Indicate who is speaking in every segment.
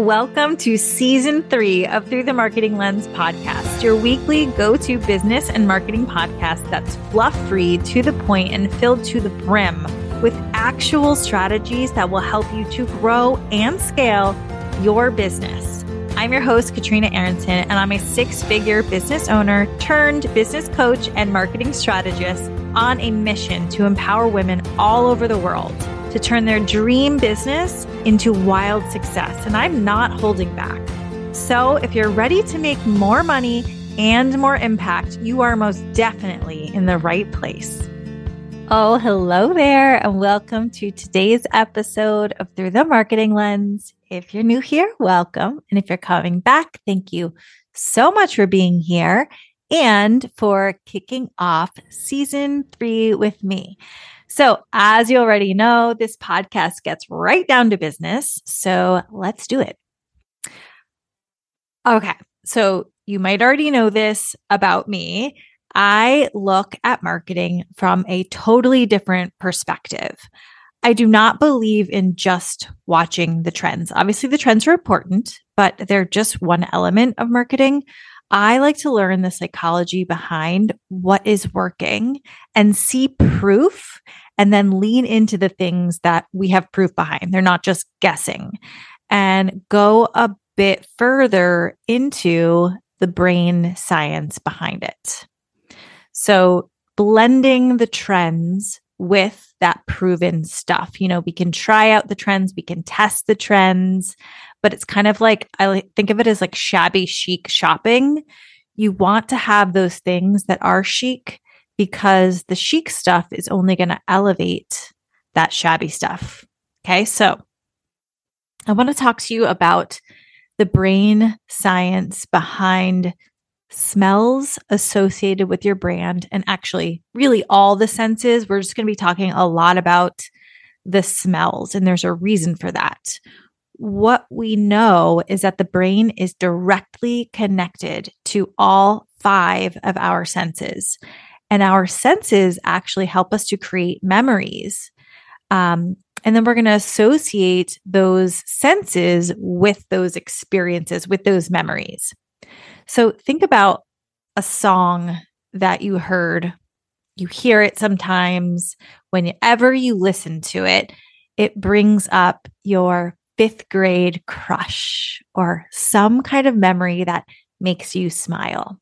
Speaker 1: Welcome to season three of Through the Marketing Lens podcast, your weekly go to business and marketing podcast that's fluff free, to the point, and filled to the brim with actual strategies that will help you to grow and scale your business. I'm your host, Katrina Aronson, and I'm a six figure business owner turned business coach and marketing strategist on a mission to empower women all over the world to turn their dream business into wild success. And I'm not holding back. So if you're ready to make more money and more impact, you are most definitely in the right place. Oh, hello there, and welcome to today's episode of Through the Marketing Lens. If you're new here, welcome. And if you're coming back, thank you so much for being here and for kicking off season three with me. So, as you already know, this podcast gets right down to business. So, let's do it. Okay. So, you might already know this about me. I look at marketing from a totally different perspective. I do not believe in just watching the trends. Obviously, the trends are important, but they're just one element of marketing. I like to learn the psychology behind what is working and see proof and then lean into the things that we have proof behind. They're not just guessing and go a bit further into the brain science behind it. So, blending the trends with that proven stuff. You know, we can try out the trends, we can test the trends, but it's kind of like I think of it as like shabby chic shopping. You want to have those things that are chic because the chic stuff is only going to elevate that shabby stuff. Okay. So I want to talk to you about the brain science behind smells associated with your brand and actually really all the senses. We're just going to be talking a lot about the smells, and there's a reason for that what we know is that the brain is directly connected to all five of our senses. And our senses actually help us to create memories. Um, and then we're going to associate those senses with those experiences, with those memories. So think about a song that you heard. You hear it sometimes. Whenever you listen to it, it brings up your fifth grade crush or some kind of memory that makes you smile.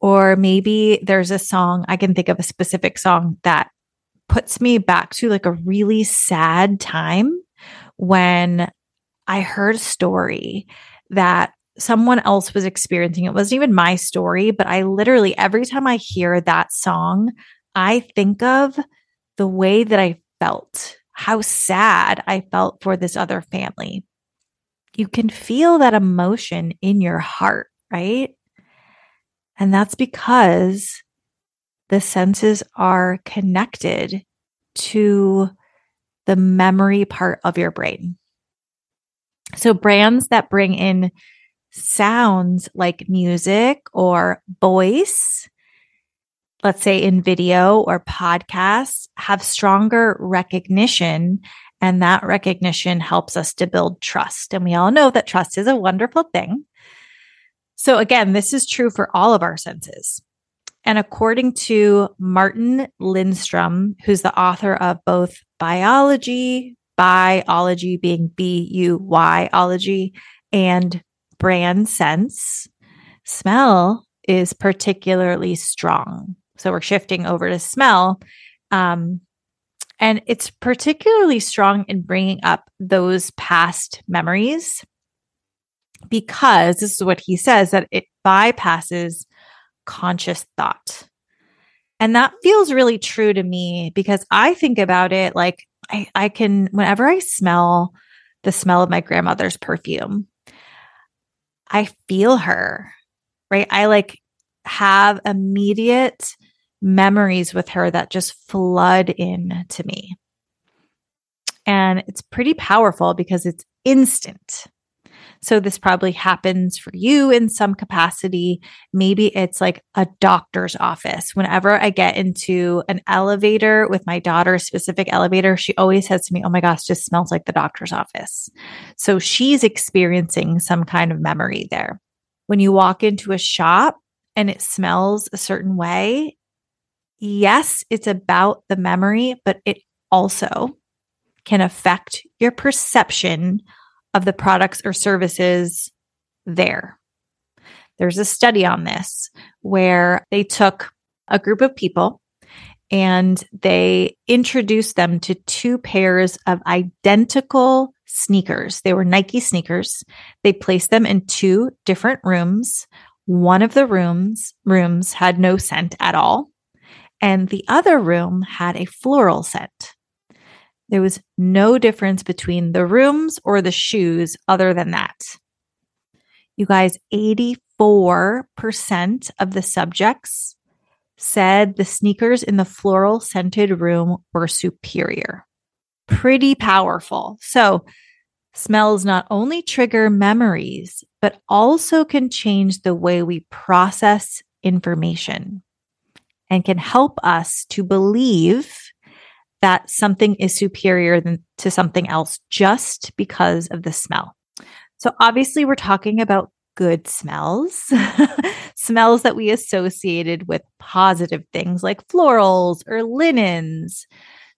Speaker 1: Or maybe there's a song, I can think of a specific song that puts me back to like a really sad time when I heard a story that someone else was experiencing. It wasn't even my story, but I literally, every time I hear that song, I think of the way that I felt how sad I felt for this other family. You can feel that emotion in your heart, right? And that's because the senses are connected to the memory part of your brain. So, brands that bring in sounds like music or voice let's say in video or podcasts, have stronger recognition. And that recognition helps us to build trust. And we all know that trust is a wonderful thing. So, again, this is true for all of our senses. And according to Martin Lindstrom, who's the author of both Buyology, Buyology being B U Y ology, and Brand Sense, smell is particularly strong. So we're shifting over to smell. Um, and it's particularly strong in bringing up those past memories because this is what he says that it bypasses conscious thought. And that feels really true to me because I think about it like I, I can, whenever I smell the smell of my grandmother's perfume, I feel her, right? I like have immediate memories with her that just flood in to me. And it's pretty powerful because it's instant. So this probably happens for you in some capacity. Maybe it's like a doctor's office. Whenever I get into an elevator with my daughter's specific elevator, she always says to me, Oh my gosh, just smells like the doctor's office. So she's experiencing some kind of memory there. When you walk into a shop and it smells a certain way, yes, it's about the memory, but it also can affect your perception of the products or services there. There's a study on this where they took a group of people and they introduced them to two pairs of identical sneakers. They were Nike sneakers. They placed them in two different rooms. One of the rooms rooms had no scent at all, and the other room had a floral scent. There was no difference between the rooms or the shoes other than that. You guys, 84% of the subjects said the sneakers in the floral scented room were superior. Pretty powerful. So, smells not only trigger memories, but also can change the way we process information and can help us to believe that something is superior than to something else just because of the smell. So obviously we're talking about good smells, smells that we associated with positive things like florals or linens.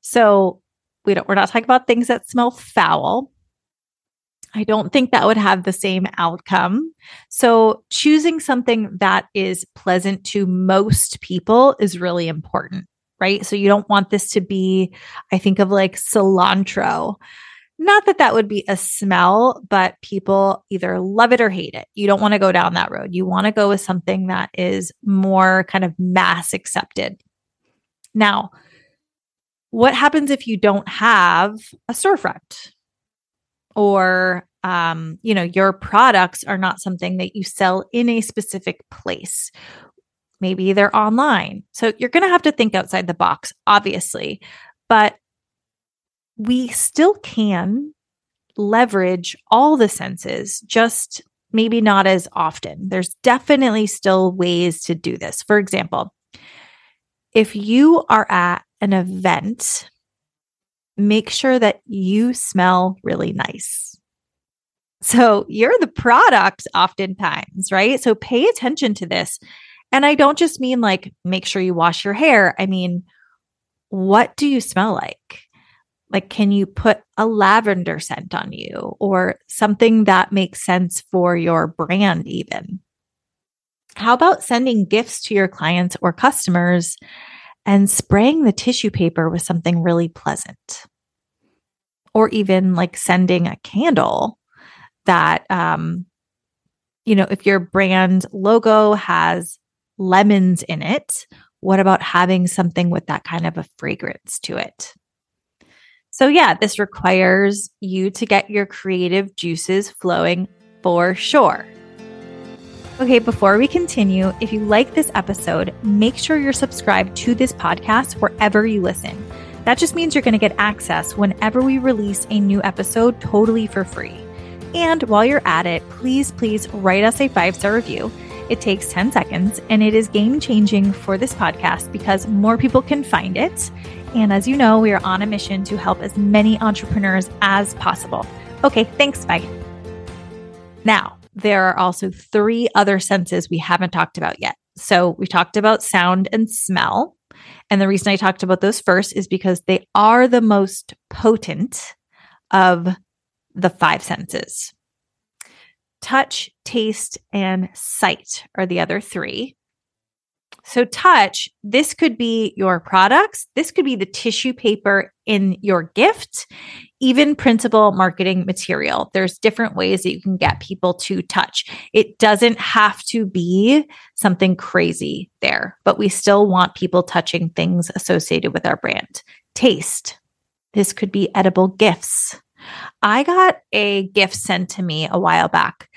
Speaker 1: So we don't we're not talking about things that smell foul. I don't think that would have the same outcome. So choosing something that is pleasant to most people is really important right? So you don't want this to be, I think of like cilantro. Not that that would be a smell, but people either love it or hate it. You don't want to go down that road. You want to go with something that is more kind of mass accepted. Now, what happens if you don't have a storefront or um, you know your products are not something that you sell in a specific place Maybe they're online. So you're going to have to think outside the box, obviously, but we still can leverage all the senses, just maybe not as often. There's definitely still ways to do this. For example, if you are at an event, make sure that you smell really nice. So you're the product oftentimes, right? So pay attention to this and I don't just mean like make sure you wash your hair. I mean, what do you smell like? Like, can you put a lavender scent on you or something that makes sense for your brand, even? How about sending gifts to your clients or customers and spraying the tissue paper with something really pleasant? Or even like sending a candle that, um, you know, if your brand logo has lemons in it. What about having something with that kind of a fragrance to it? So, yeah, this requires you to get your creative juices flowing for sure. Okay, before we continue, if you like this episode, make sure you're subscribed to this podcast wherever you listen. That just means you're going to get access whenever we release a new episode totally for free. And while you're at it, please, please write us a five star review it takes 10 seconds and it is game changing for this podcast because more people can find it. And as you know, we are on a mission to help as many entrepreneurs as possible. Okay, thanks. Bye. Now, there are also three other senses we haven't talked about yet. So we talked about sound and smell. And the reason I talked about those first is because they are the most potent of the five senses. Touch, taste, and sight are the other three. So, touch, this could be your products, this could be the tissue paper in your gift, even principal marketing material. There's different ways that you can get people to touch. It doesn't have to be something crazy there, but we still want people touching things associated with our brand. Taste, this could be edible gifts. I got a gift sent to me a while back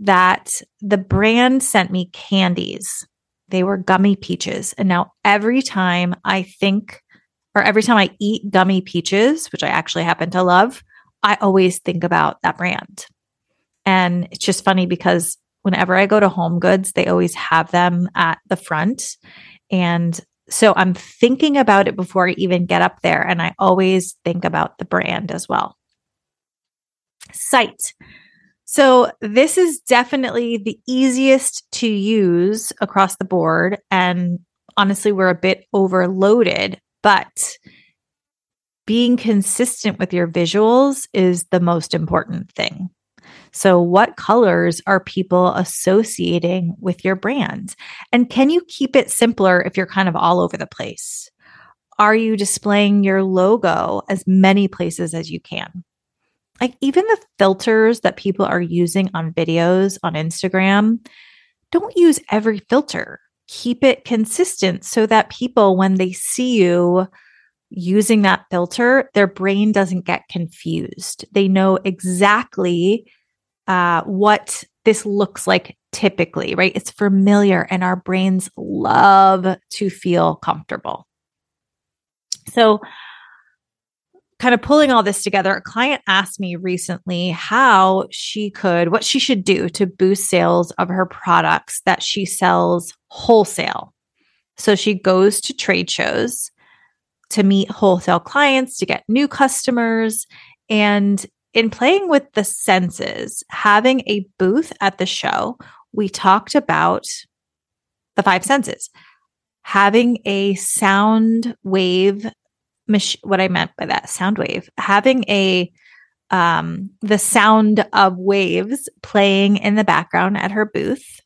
Speaker 1: that the brand sent me candies. They were gummy peaches. And now every time I think, or every time I eat gummy peaches, which I actually happen to love, I always think about that brand. And it's just funny because whenever I go to Home Goods, they always have them at the front. And so I'm thinking about it before I even get up there. And I always think about the brand as well. Sight. So this is definitely the easiest to use across the board. And honestly, we're a bit overloaded, but being consistent with your visuals is the most important thing. So, what colors are people associating with your brand? And can you keep it simpler if you're kind of all over the place? Are you displaying your logo as many places as you can? Like, even the filters that people are using on videos on Instagram, don't use every filter. Keep it consistent so that people, when they see you, using that filter, their brain doesn't get confused. They know exactly uh, what this looks like typically, right? It's familiar and our brains love to feel comfortable. So, kind of pulling all this together, a client asked me recently how she could, what she should do to boost sales of her products that she sells wholesale. So, she goes to trade shows to meet wholesale clients, to get new customers. And in playing with the senses, having a booth at the show, we talked about the five senses. Having a sound wave, mach- what I meant by that sound wave, having a um, the sound of waves playing in the background at her booth,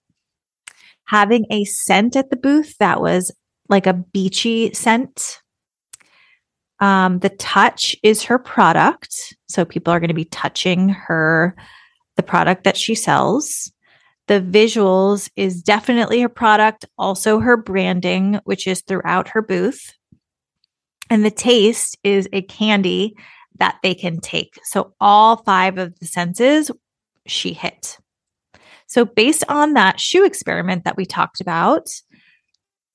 Speaker 1: having a scent at the booth that was like a beachy scent, um, the touch is her product. So people are going to be touching her, the product that she sells. The visuals is definitely her product, also her branding, which is throughout her booth. And the taste is a candy that they can take. So all five of the senses she hit. So based on that shoe experiment that we talked about,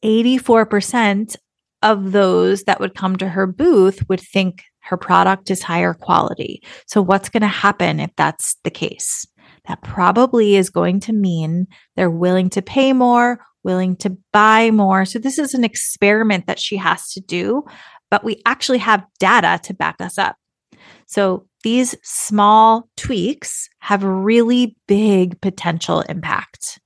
Speaker 1: 84% of those that would come to her booth would think her product is higher quality. So, what's going to happen if that's the case? That probably is going to mean they're willing to pay more, willing to buy more. So, this is an experiment that she has to do, but we actually have data to back us up. So, these small tweaks have really big potential impact.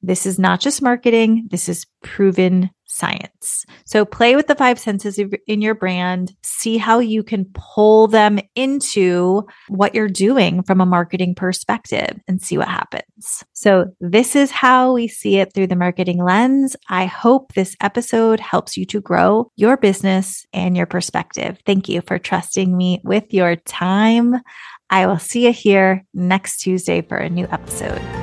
Speaker 1: This is not just marketing, this is proven science. So play with the five senses in your brand, see how you can pull them into what you're doing from a marketing perspective and see what happens. So this is how we see it through the marketing lens. I hope this episode helps you to grow your business and your perspective. Thank you for trusting me with your time. I will see you here next Tuesday for a new episode.